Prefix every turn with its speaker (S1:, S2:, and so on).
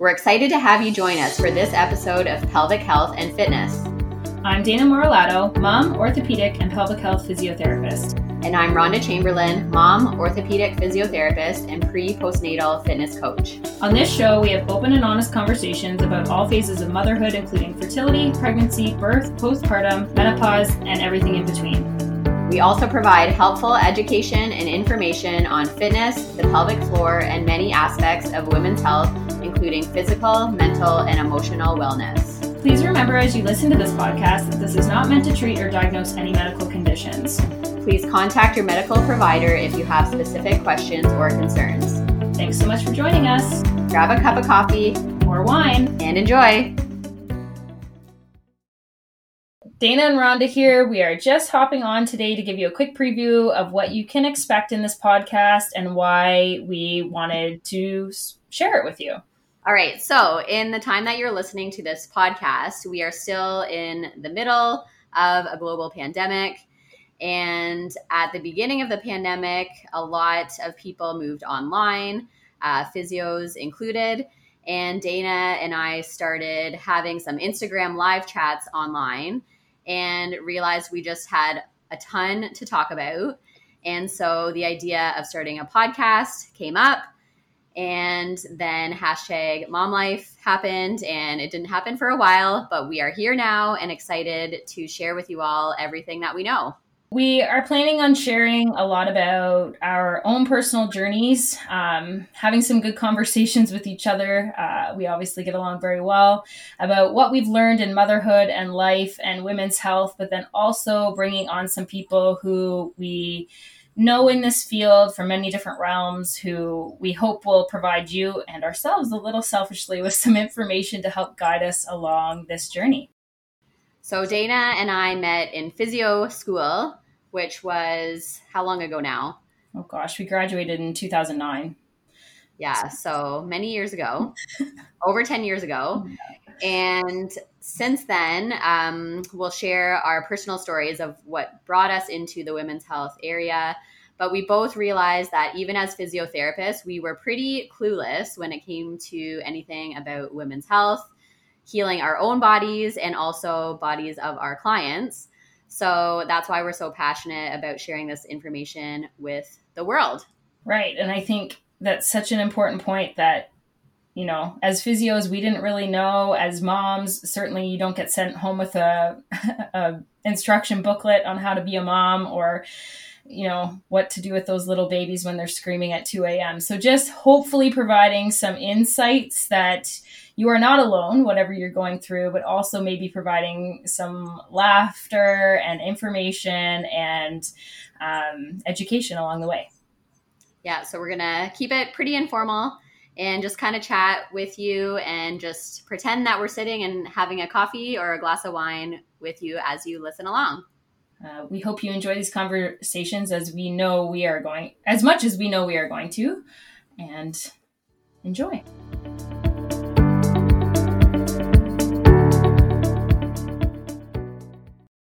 S1: We're excited to have you join us for this episode of Pelvic Health and Fitness.
S2: I'm Dayna Moralato, mom, orthopedic, and pelvic health physiotherapist.
S1: And I'm Rhonda Chamberlain, mom, orthopedic physiotherapist, and pre postnatal fitness coach.
S2: On this show, we have open and honest conversations about all phases of motherhood, including fertility, pregnancy, birth, postpartum, menopause, and everything in between.
S1: We also provide helpful education and information on fitness, the pelvic floor, and many aspects of women's health, including physical, mental, and emotional wellness.
S2: Please remember as you listen to this podcast that this is not meant to treat or diagnose any medical conditions.
S1: Please contact your medical provider if you have specific questions or concerns.
S2: Thanks so much for joining us.
S1: Grab a cup of coffee
S2: or wine
S1: and enjoy.
S2: Dayna and Rhonda here. We are just hopping on today to give you a quick preview of what you can expect in this podcast and why we wanted to share it with you.
S1: All right. So, in the time that you're listening to this podcast, we are still in the middle of a global pandemic. And at the beginning of the pandemic, a lot of people moved online, uh, physios included. And Dayna and I started having some Instagram live chats online and realized we just had a ton to talk about. And so the idea of starting a podcast came up. And then hashtag mom life happened, and it didn't happen for a while, but we are here now and excited to share with you all everything that we know.
S2: We are planning on sharing a lot about our own personal journeys, um, having some good conversations with each other. Uh, we obviously get along very well about what we've learned in motherhood and life and women's health, but then also bringing on some people who we know in this field from many different realms who we hope will provide you and ourselves a little selfishly with some information to help guide us along this journey.
S1: So Dayna and I met in physio school, which was how long ago now?
S2: Oh gosh, we graduated in 2009.
S1: Yeah, so many years ago, over 10 years ago. And since then, um, we'll share our personal stories of what brought us into the women's health area. But we both realized that even as physiotherapists, we were pretty clueless when it came to anything about women's health healing our own bodies and also bodies of our clients. So that's why we're so passionate about sharing this information with the world.
S2: Right. And I think that's such an important point that, you know, as physios, we didn't really know. As moms, certainly you don't get sent home with a, a instruction booklet on how to be a mom or you know what to do with those little babies when they're screaming at 2 a.m so just hopefully providing some insights that you are not alone whatever you're going through but also maybe providing some laughter and information and um, education along the way
S1: yeah so we're gonna keep it pretty informal and just kind of chat with you and just pretend that we're sitting and having a coffee or a glass of wine with you as you listen along
S2: uh, we hope you enjoy these conversations as we know we are going, as much as we know we are going to, and enjoy.